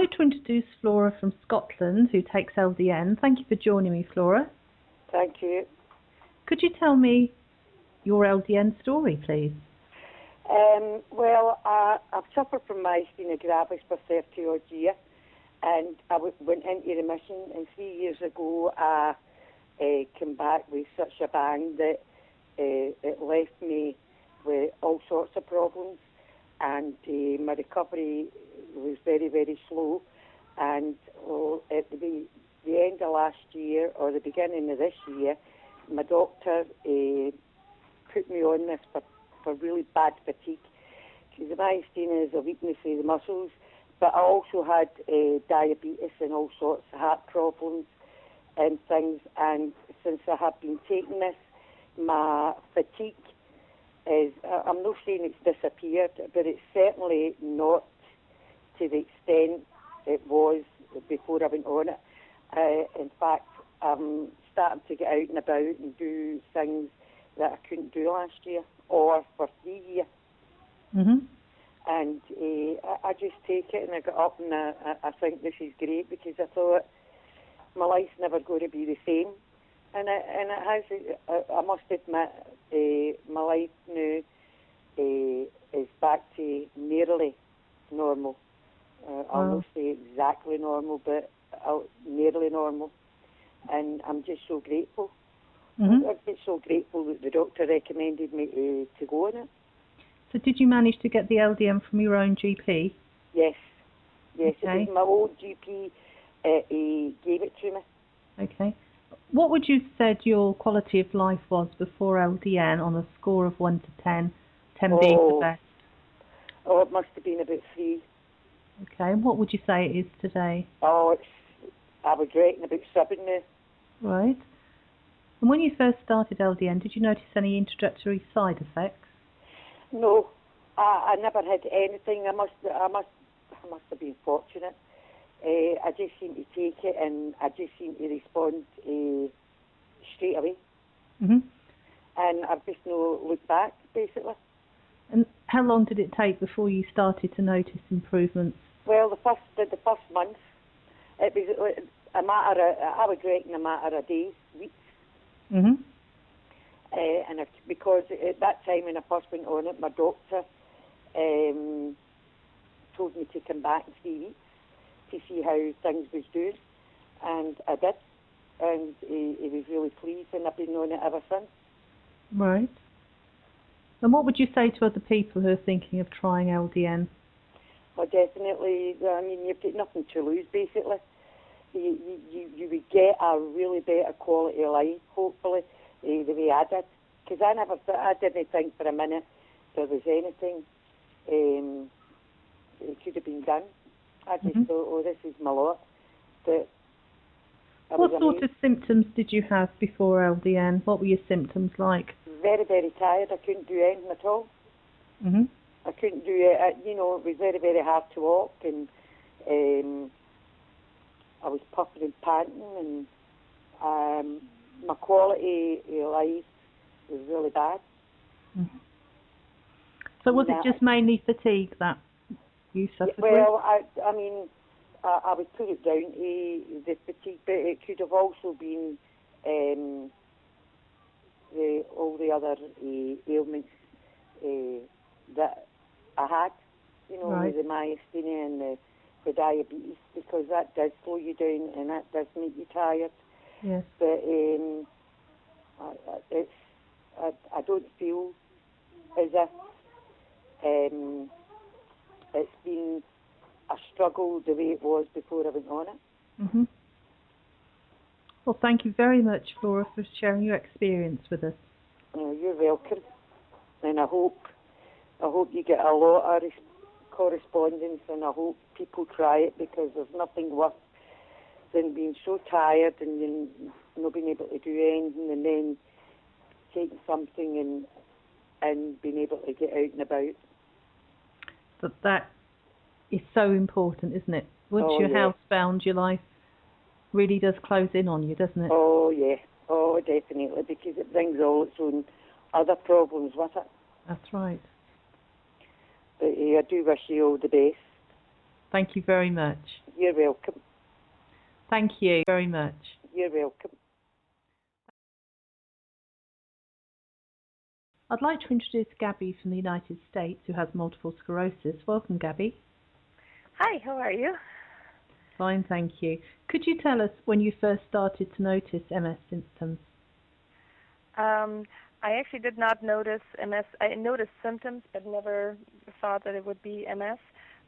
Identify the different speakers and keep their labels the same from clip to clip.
Speaker 1: Like to introduce Flora from Scotland, who takes LDN. Thank you for joining me, Flora.
Speaker 2: Thank you.
Speaker 1: Could you tell me your LDN story, please?
Speaker 2: Um, well, I, I've suffered from myasthenia gravis for 30 odd years, and I w- went into remission. And three years ago, I uh, came back with such a bang that uh, it left me with all sorts of problems, and uh, my recovery was very, very slow. And oh, at the, the end of last year or the beginning of this year, my doctor uh, put me on this for, for really bad fatigue. Because the myasthenia is a weakness of the muscles, but I also had uh, diabetes and all sorts of heart problems and things. And since I have been taking this, my fatigue is, I'm not saying it's disappeared, but it's certainly not to the extent it was before I went on it. Uh, in fact, I'm starting to get out and about and do things that I couldn't do last year or for three years.
Speaker 1: Mm-hmm.
Speaker 2: And uh, I, I just take it and I got up and I, I think this is great because I thought my life's never going to be the same. And it, and it has, I, I must admit, uh, my life now uh, is back to nearly normal. Uh, I'll
Speaker 1: Wow.
Speaker 2: not say exactly normal, but uh, nearly normal. And I'm just so grateful.
Speaker 1: hmm
Speaker 2: I'm just so grateful that the doctor recommended me to, to go on it.
Speaker 1: So, did you manage to get the LDN from your own GP?
Speaker 2: Yes. Yes,
Speaker 1: Okay.
Speaker 2: my old GP. Uh, he gave it to me.
Speaker 1: Okay. What would you said your quality of life was before LDN on a score of 1 to 10, 10 being the
Speaker 2: Oh.
Speaker 1: best?
Speaker 2: Oh, it must have been about three.
Speaker 1: Okay. And what would you say it is today?
Speaker 2: Oh, it's, I was reckon about.
Speaker 1: Right. And when you first started LDN, did you notice any introductory side effects?
Speaker 2: No, I, I never had anything. I must, I must, I must have been fortunate. Uh, I just seem to take it, and I just seem to respond uh, straight away.
Speaker 1: hmm
Speaker 2: And I've just no looked back, basically.
Speaker 1: And how long did it take before you started to notice improvements?
Speaker 2: Well, the first, the, first month, it was a matter. Of, I would reckon a matter of days, weeks.
Speaker 1: hmm
Speaker 2: Uh, and because at that time when I first went on it, my doctor um, told me to come back in three weeks to see how things was doing, and I did, and he, he was really pleased, and I've been on it ever since.
Speaker 1: Right. And what would you say to other people who are thinking of trying LDN?
Speaker 2: Well, definitely, I mean, you've got nothing to lose, basically. You, you, you, would get a really better quality of life, hopefully, eh, the way I did. Because I never, I didn't think for a minute there was anything um, it could have been done. I just
Speaker 1: Mhm.
Speaker 2: thought, oh, this is my lot. But
Speaker 1: What sort
Speaker 2: amazed.
Speaker 1: of symptoms did you have before LDN? What were your symptoms like?
Speaker 2: very, very tired. I couldn't do anything at all.
Speaker 1: hmm
Speaker 2: I couldn't do it. I, you know, it was very, very hard to walk, and um, I was puffing and panting, and um, my quality of life was really bad.
Speaker 1: So was
Speaker 2: Yeah.
Speaker 1: it just mainly fatigue that you suffered
Speaker 2: well, I, I mean, I, I would put it down to the fatigue, but it could have also been um, the all the other uh, ailments uh, that I had. You know,
Speaker 1: Right.
Speaker 2: the myasthenia and the, the diabetes, because that does slow you down and that does make you tired.
Speaker 1: Yes.
Speaker 2: But um, I, it's I, I don't feel as if um, it's been a struggle the way it was before I went on it.
Speaker 1: hmm Well, thank you very much, Flora, for sharing your experience with us.
Speaker 2: Uh, you're welcome, and I hope I hope you get a lot of res- correspondence, and I hope people try it because there's nothing worse than being so tired and then not being able to do anything, and then taking something and and being able to get out and about.
Speaker 1: But that is so important, isn't it? Once
Speaker 2: Oh,
Speaker 1: you're
Speaker 2: yeah.
Speaker 1: housebound, your life really does close in on you, doesn't it?
Speaker 2: Oh yeah, oh definitely, because it brings all its own other problems with it.
Speaker 1: That's right.
Speaker 2: But uh, I do wish you all the best.
Speaker 1: Thank you very much.
Speaker 2: You're welcome.
Speaker 1: Thank you very much.
Speaker 2: You're welcome.
Speaker 1: I'd like to introduce Gabi from the United States who has multiple sclerosis. Welcome, Gabi.
Speaker 3: Hi, how are you?
Speaker 1: Fine, thank you. Could you tell us when you first started to notice MS symptoms?
Speaker 3: Um, I actually did not notice MS. I noticed symptoms, but never thought that it would be MS.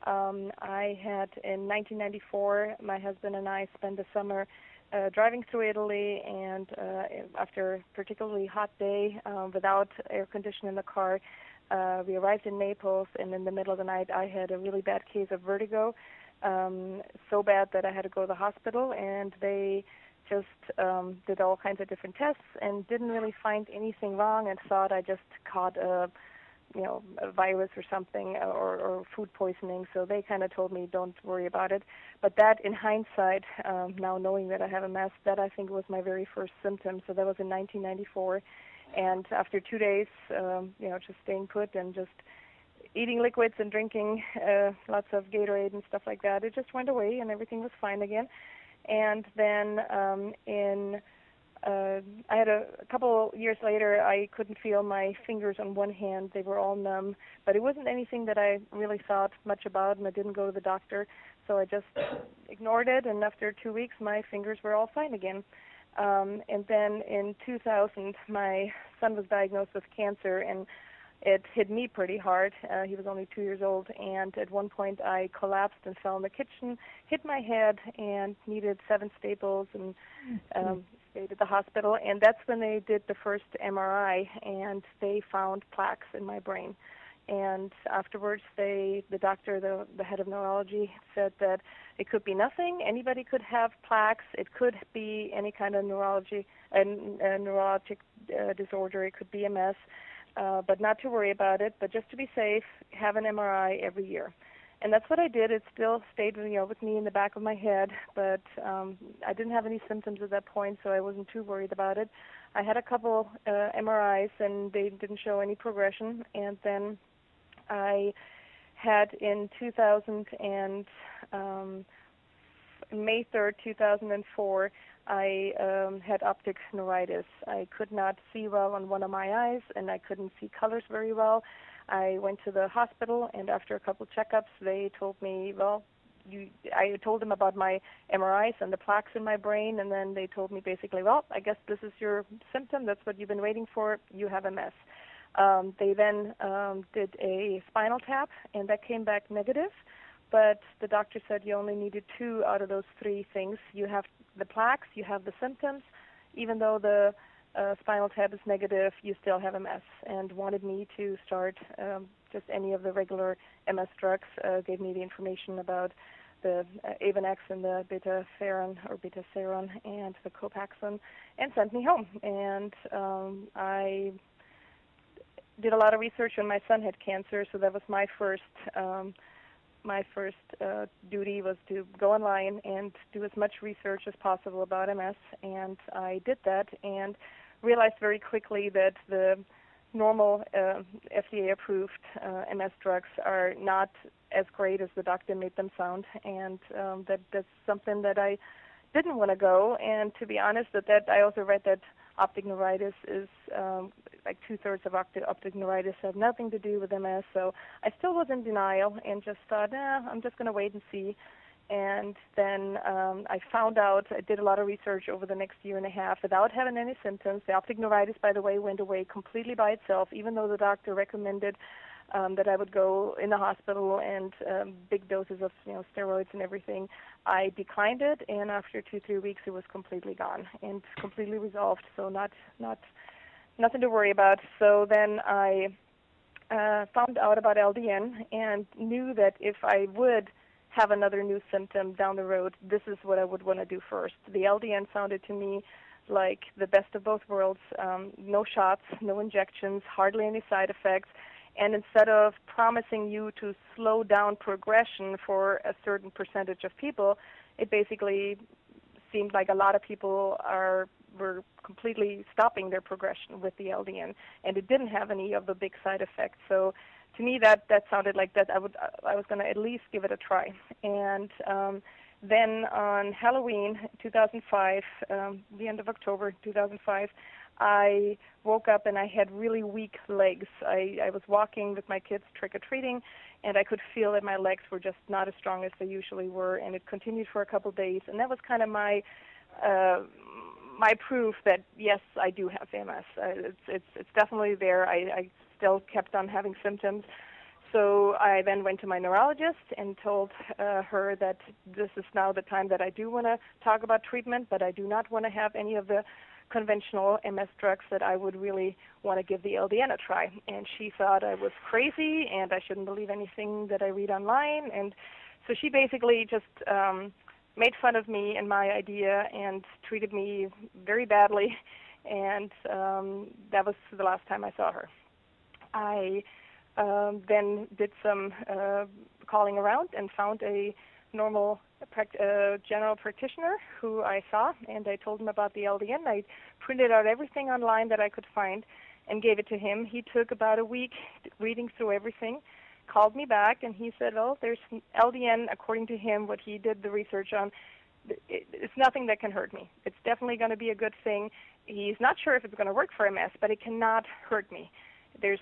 Speaker 3: Um, I had in 1994, my husband and I spent the summer uh, driving through Italy, and uh, after a particularly hot day uh, without air conditioning in the car, uh, we arrived in Naples, and in the middle of the night, I had a really bad case of vertigo, um, so bad that I had to go to the hospital, and they just um, did all kinds of different tests and didn't really find anything wrong, and thought I just caught a you know, a virus or something or, or food poisoning. So they kind of told me, don't worry about it. But that, in hindsight, um, now knowing that I have a MS, that I think was my very first symptom. So that was in 1994. And after two days, um, you know, just staying put and just eating liquids and drinking uh, lots of Gatorade and stuff like that, it just went away and everything was fine again. And then um, in uh, I had a, a couple years later, I couldn't feel my fingers on one hand; they were all numb. But it wasn't anything that I really thought much about, and I didn't go to the doctor, so I just ignored it. And after two weeks, my fingers were all fine again. Um, and then in 2000, my son was diagnosed with cancer, and it hit me pretty hard. Uh, he was only two years old, and at one point I collapsed and fell in the kitchen, hit my head, and needed seven staples and um, stayed at the hospital. And that's when they did the first MRI, and they found plaques in my brain. And afterwards, they, the doctor, the, the head of neurology, said that it could be nothing. Anybody could have plaques. It could be any kind of neurology, a, a neurologic uh, disorder. It could be MS uh, but not to worry about it. But just to be safe, have an MRI every year. And that's what I did. It still stayed you know, with me in the back of my head, but um, I didn't have any symptoms at that point, so I wasn't too worried about it. I had a couple uh, MRIs, and they didn't show any progression. And then I had in 2000 and um, May 3rd, 2004, I um, had optic neuritis. I could not see well on one of my eyes, and I couldn't see colors very well. I went to the hospital, and after a couple checkups, they told me, well, you. I told them about my MRIs and the plaques in my brain, and then they told me basically, well, I guess this is your symptom. That's what you've been waiting for. You have MS. Um, they then um, did a spinal tap, and that came back negative but the doctor said you only needed two out of those three things. You have the plaques, you have the symptoms. Even though the uh, spinal tap is negative, you still have MS, and wanted me to start um, just any of the regular MS drugs. Uh, gave me the information about the uh, Avonex and the Betaferon or Betaseron and the Copaxone, and sent me home. And um, I did a lot of research when my son had cancer, so that was my first. Um, my first uh, duty was to go online and do as much research as possible about MS, and I did that and realized very quickly that the normal uh, FDA-approved uh, MS drugs are not as great as the doctor made them sound, and um, that that's something that I didn't want to go. And to be honest, that that I also read that optic neuritis is um, like two thirds of optic, optic neuritis have nothing to do with MS. So I still was in denial and just thought, eh, I'm just going to wait and see. And then um, I found out, I did a lot of research over the next year and a half without having any symptoms. The optic neuritis, by the way, went away completely by itself, even though the doctor recommended um, that I would go in the hospital and um, big doses of you know steroids and everything. I declined it, and after two three weeks, it was completely gone and completely resolved. So not not nothing to worry about. So then I uh, found out about LDN and knew that if I would have another new symptom down the road, this is what I would want to do first. The LDN sounded to me like the best of both worlds. Um, no shots, no injections, hardly any side effects. And instead of promising you to slow down progression for a certain percentage of people, it basically seemed like a lot of people are were completely stopping their progression with the LDN, and it didn't have any of the big side effects. So, to me, that that sounded like that I would I was going to at least give it a try. And um, then on Halloween 2005, um, the end of October 2005, I woke up and I had really weak legs. I, I was walking with my kids trick or treating, and I could feel that my legs were just not as strong as they usually were, and it continued for a couple of days. And that was kind of my uh, my proof that yes, I do have MS. Uh, it's it's it's definitely there. I, I still kept on having symptoms. So I then went to my neurologist and told uh, her that this is now the time that I do want to talk about treatment, but I do not want to have any of the conventional MS drugs that I would really want to give the LDN a try. And she thought I was crazy and I shouldn't believe anything that I read online. And so she basically just um, made fun of me and my idea and treated me very badly. And um, that was the last time I saw her. I um, then did some uh, calling around and found a normal uh, general practitioner who I saw, and I told him about the LDN. I printed out everything online that I could find and gave it to him. He took about a week reading through everything, called me back, and he said, "Oh, there's LDN. According to him, what he did the research on, it's nothing that can hurt me. It's definitely going to be a good thing. He's not sure if it's going to work for MS, but it cannot hurt me. There's,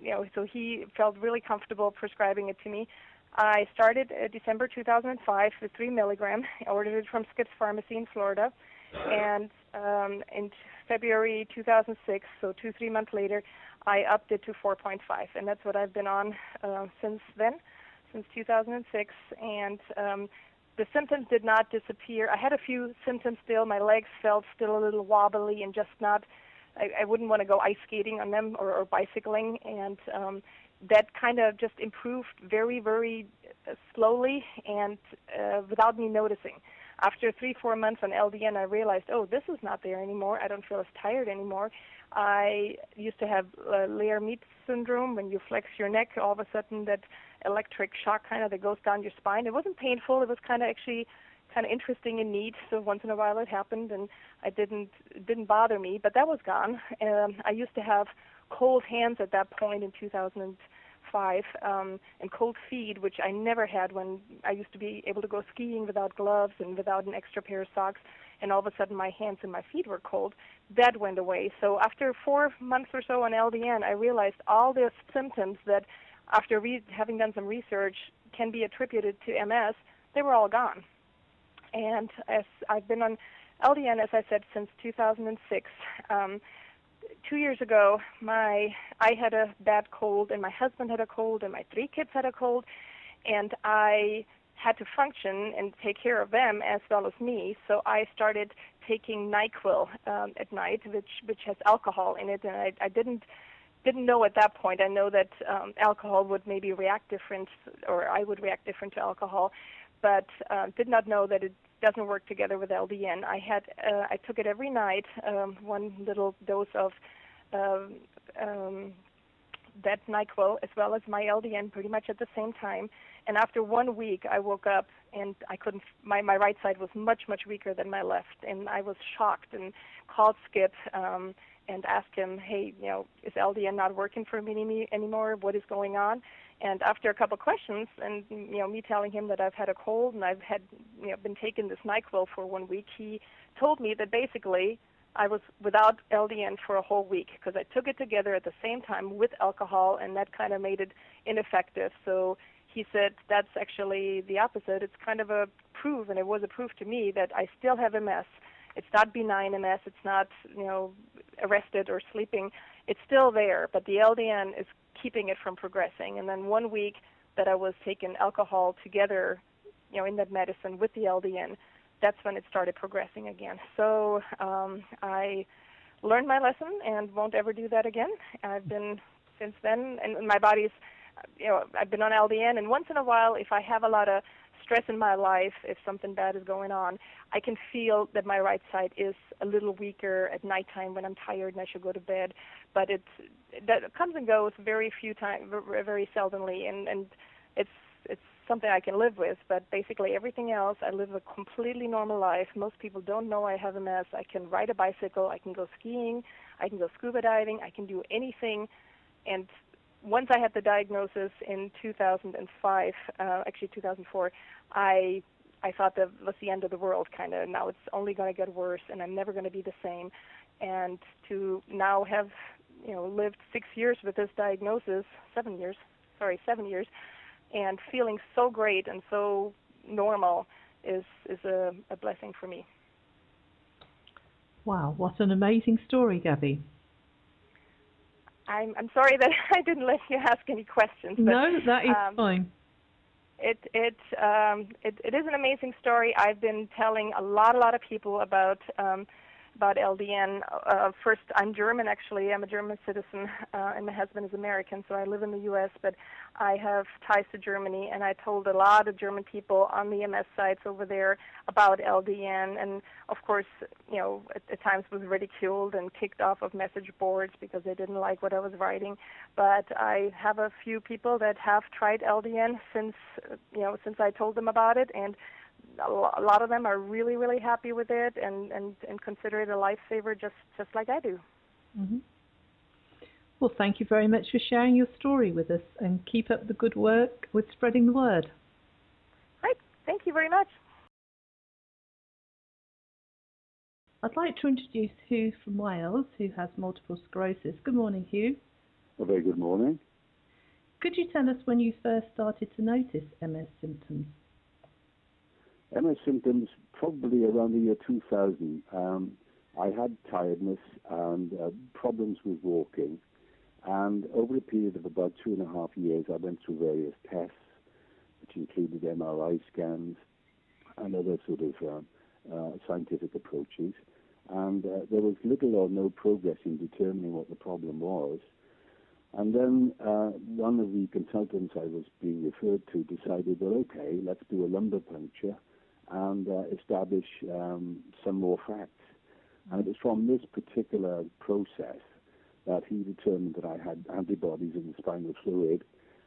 Speaker 3: you know, so he felt really comfortable prescribing it to me. I started uh, December 2005 with three milligram. I ordered it from Skips Pharmacy in Florida, and um, in February 2006, so two three months later, I upped it to 4.5, and that's what I've been on uh, since then, since 2006. And um, the symptoms did not disappear. I had a few symptoms still. My legs felt still a little wobbly and just not. I, I wouldn't want to go ice skating on them or, or bicycling, and um, that kind of just improved very, very uh, slowly and uh, without me noticing. After three, four months on LDN, I realized, oh, this is not there anymore. I don't feel as tired anymore. I used to have uh, Lhermitte syndrome when you flex your neck, all of a sudden that electric shock kind of that goes down your spine. It wasn't painful. It was kind of actually kind of interesting and neat. So once in a while it happened, and I didn't it didn't bother me. But that was gone. Um, I used to have cold hands at that point in 2005 um, and cold feet, which I never had when I used to be able to go skiing without gloves and without an extra pair of socks. And all of a sudden, my hands and my feet were cold. That went away. So after four months or so on LDN, I realized all the symptoms that, after re- having done some research, can be attributed to MS. They were all gone. And as I've been on LDN, as I said, since 2006. Um, two years ago, my I had a bad cold, and my husband had a cold, and my three kids had a cold, and I had to function and take care of them as well as me. So I started taking Nyquil um, at night, which which has alcohol in it, and I, I didn't didn't know at that point. I know that um, alcohol would maybe react different, or I would react different to alcohol, but uh, did not know that it doesn't work together with LDN. I had uh, I took it every night, um, one little dose of um, um, that Nyquil as well as my LDN pretty much at the same time. And after one week, I woke up and I couldn't. My my right side was much much weaker than my left, and I was shocked and called Skip um, and asked him, "Hey, you know, is LDN not working for me anymore? What is going on?" And after a couple of questions, and you know, me telling him that I've had a cold and I've had you know been taking this Nyquil for one week, he told me that basically I was without LDN for a whole week because I took it together at the same time with alcohol, and that kind of made it ineffective. So he said that's actually the opposite. It's kind of a proof, and it was a proof to me that I still have MS. It's not benign MS. It's not you know arrested or sleeping. It's still there, but the LDN is keeping it from progressing. And then one week that I was taking alcohol together, you know, in that medicine with the LDN, that's when it started progressing again. So um, I learned my lesson and won't ever do that again. I've been since then, and my body's, you know, I've been on LDN, and once in a while, if I have a lot of stress in my life, if something bad is going on, I can feel that my right side is a little weaker at nighttime when I'm tired and I should go to bed. But it's that comes and goes very few times, very seldomly, and and it's it's something I can live with. But basically, everything else, I live a completely normal life. Most people don't know I have MS. I can ride a bicycle. I can go skiing. I can go scuba diving. I can do anything. And once I had the diagnosis in 2005, uh, actually 2004, I I thought that was the end of the world, kind of. Now it's only going to get worse, and I'm never going to be the same. And to now have, you know, lived six years with this diagnosis, seven years, sorry, seven years, and feeling so great and so normal is is a, a blessing for me.
Speaker 1: Wow, what an amazing story, Gabi.
Speaker 3: I'm I'm sorry that I didn't let you ask any questions. But,
Speaker 1: no, that is
Speaker 3: um,
Speaker 1: fine.
Speaker 3: It it um it it is an amazing story. I've been telling a lot a lot of people about um about LDN. Uh, first, I'm German actually. I'm a German citizen, uh, and my husband is American, so I live in the U.S. But I have ties to Germany, and I told a lot of German people on the MS sites over there about LDN, and of course, you know, at, at times was ridiculed and kicked off of message boards because they didn't like what I was writing. But I have a few people that have tried LDN since, you know, since I told them about it, and a lot of them are really, really happy with it and, and, and consider it a lifesaver just, just like I do.
Speaker 1: Mm-hmm. Well, thank you very much for sharing your story with us and keep up the good work with spreading the word.
Speaker 3: Right. Thank you very much.
Speaker 1: I'd like to introduce Huw from Wales, who has multiple sclerosis. Good morning, Huw.
Speaker 4: A very good morning.
Speaker 1: Could you tell us when you first started to notice MS symptoms?
Speaker 4: MS symptoms probably around the year 2000. Um, I had tiredness and uh, problems with walking. And over a period of about two and a half years, I went through various tests, which included MRI scans and other sort of uh, uh, scientific approaches. And uh, there was little or no progress in determining what the problem was. And then uh, one of the consultants I was being referred to decided, well, okay, let's do a lumbar puncture and uh, establish um, some more facts. And it was from this particular process that he determined that I had antibodies in the spinal fluid,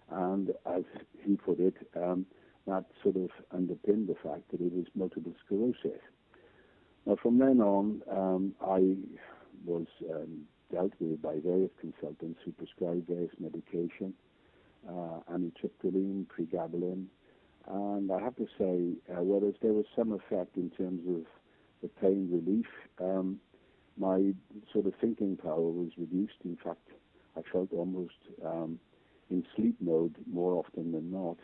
Speaker 4: and as he put it, um, that sort of underpinned the fact that it was multiple sclerosis. Now, from then on, um, I was um, dealt with by various consultants who prescribed various medication, uh, amitriptyline, pregabalin, and I have to say, uh, whereas there was some effect in terms of the pain relief, um, my sort of thinking power was reduced. In fact, I felt almost um, in sleep mode more often than not.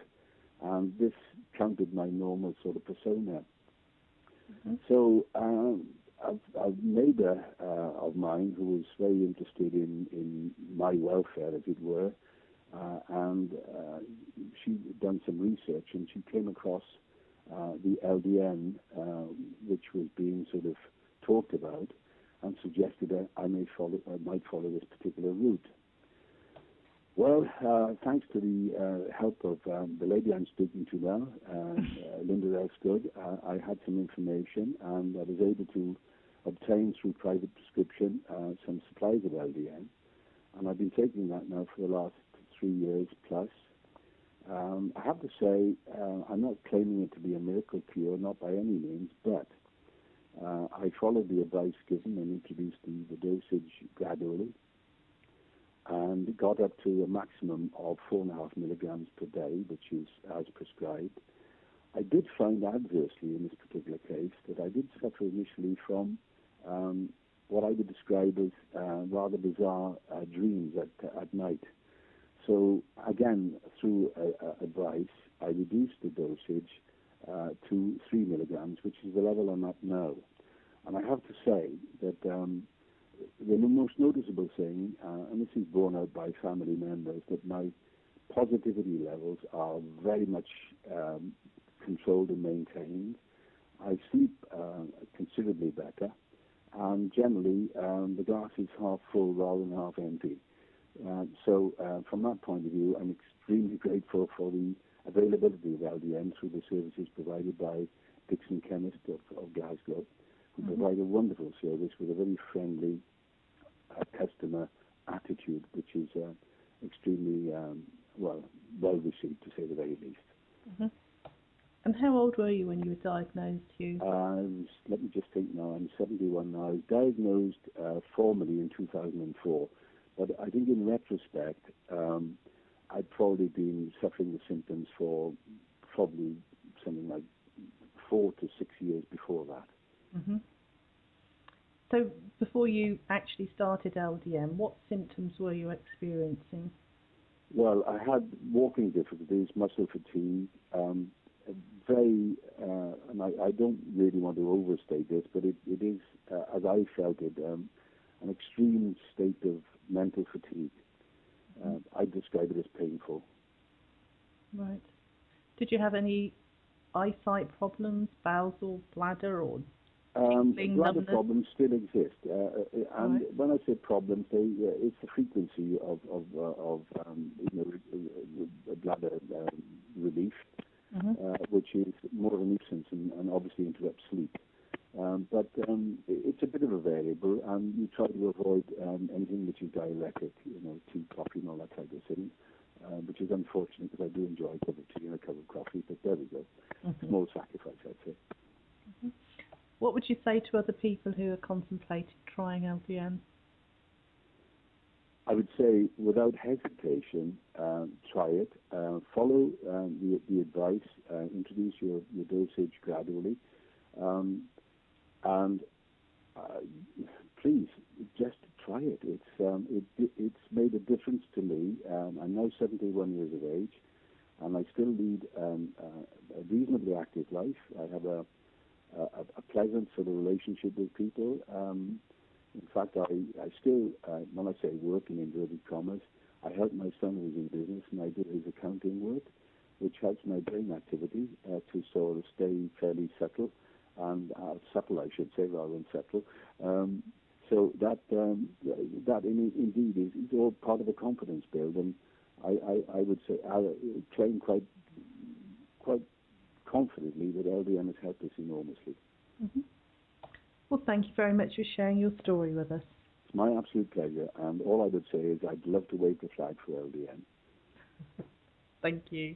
Speaker 4: And this countered my normal sort of persona. Mm-hmm. So um, a, a neighbor uh, of mine who was very interested in, in my welfare, as it were, uh, and uh, she'd done some research and she came across uh, the LDN, uh, which was being sort of talked about, and suggested that I may follow, I might follow this particular route. Well, uh, thanks to the uh, help of um, the lady I'm speaking to now, Linda Elsegood, I had some information and I was able to obtain through private prescription some supplies of LDN, and I've been taking that now for the last three years plus. Um, I have to say, uh, I'm not claiming it to be a miracle cure, not by any means, but uh, I followed the advice given and introduced the, the dosage gradually and got up to a maximum of four and a half milligrams per day, which is as prescribed. I did find adversely in this particular case that I did suffer initially from um, what I would describe as uh, rather bizarre uh, dreams at, at night. So again, through uh, advice, I reduced the dosage uh, to three milligrams, which is the level I'm at now. And I have to say that um, the most noticeable thing, uh, and this is borne out by family members, that my positivity levels are very much um, controlled and maintained. I sleep uh, considerably better, and generally um, the glass is half full rather than half empty. Uh, so uh, from that point of view, I'm extremely grateful for the availability of LDN through the services provided by Dickson Chemist of, of Glasgow, who mm-hmm. provide a wonderful service with a very friendly uh, customer attitude, which is uh, extremely um, well well received, to say the very least.
Speaker 1: Mm-hmm. And how old were you when you were diagnosed, Huw?
Speaker 4: Uh, let me just think now. I'm 71 now. I was diagnosed uh, formally in 2004, but I think in retrospect, um, I'd probably been suffering the symptoms for probably something like four to six years before that.
Speaker 1: Mm-hmm. So before you actually started LDN, what symptoms were you experiencing?
Speaker 4: Well, I had walking difficulties, muscle fatigue, um, very, uh, and I, I, don't really want to overstate this, but it, it is, uh, as I felt it, um, an extreme state of mental fatigue. Uh, I describe it as painful.
Speaker 1: Right. Did you have any eyesight problems, bowels or bladder or
Speaker 4: um, bladder problems still exist, uh, uh, and right. when I say problems, they, uh, it's the frequency of of, uh, of um, you know bladder um, relief, mm-hmm. Uh, which is more of a nuisance and, and obviously interrupts sleep. Um, but um, it's a bit of a variable, and you try to avoid um, anything which is diuretic, you know, tea, coffee, and all that type of thing, uh, which is unfortunate because I do enjoy a cup of tea and a cup of coffee. But there we go, mm-hmm. small sacrifice, I'd say.
Speaker 1: Mm-hmm. What would you say to other people who are contemplating trying LDN?
Speaker 4: I would say, without hesitation, uh, try it. Uh, follow um, the, the advice. Uh, introduce your, your dosage gradually. Um, and uh, please just try it. It's um, it, it's made a difference to me. Um, I'm now 71 years of age, and I still lead um, uh, a reasonably active life. I have a a, a pleasant sort of relationship with people. Um, in fact, I, I still, uh, when I say working in inverted commas, I help my son who's in business and I do his accounting work, which helps my brain activity uh, to sort of stay fairly subtle and uh, subtle, I should say, rather than subtle. Um, so that um, that in, indeed is, is, all part of a confidence build, and I, I, I would say I claim quite quite confidently that LDN has helped us enormously.
Speaker 1: Mm-hmm. Well, thank you very much for sharing your story with us.
Speaker 4: It's my absolute pleasure, and all I would say is I'd love to wave the flag for LDN.
Speaker 1: thank you.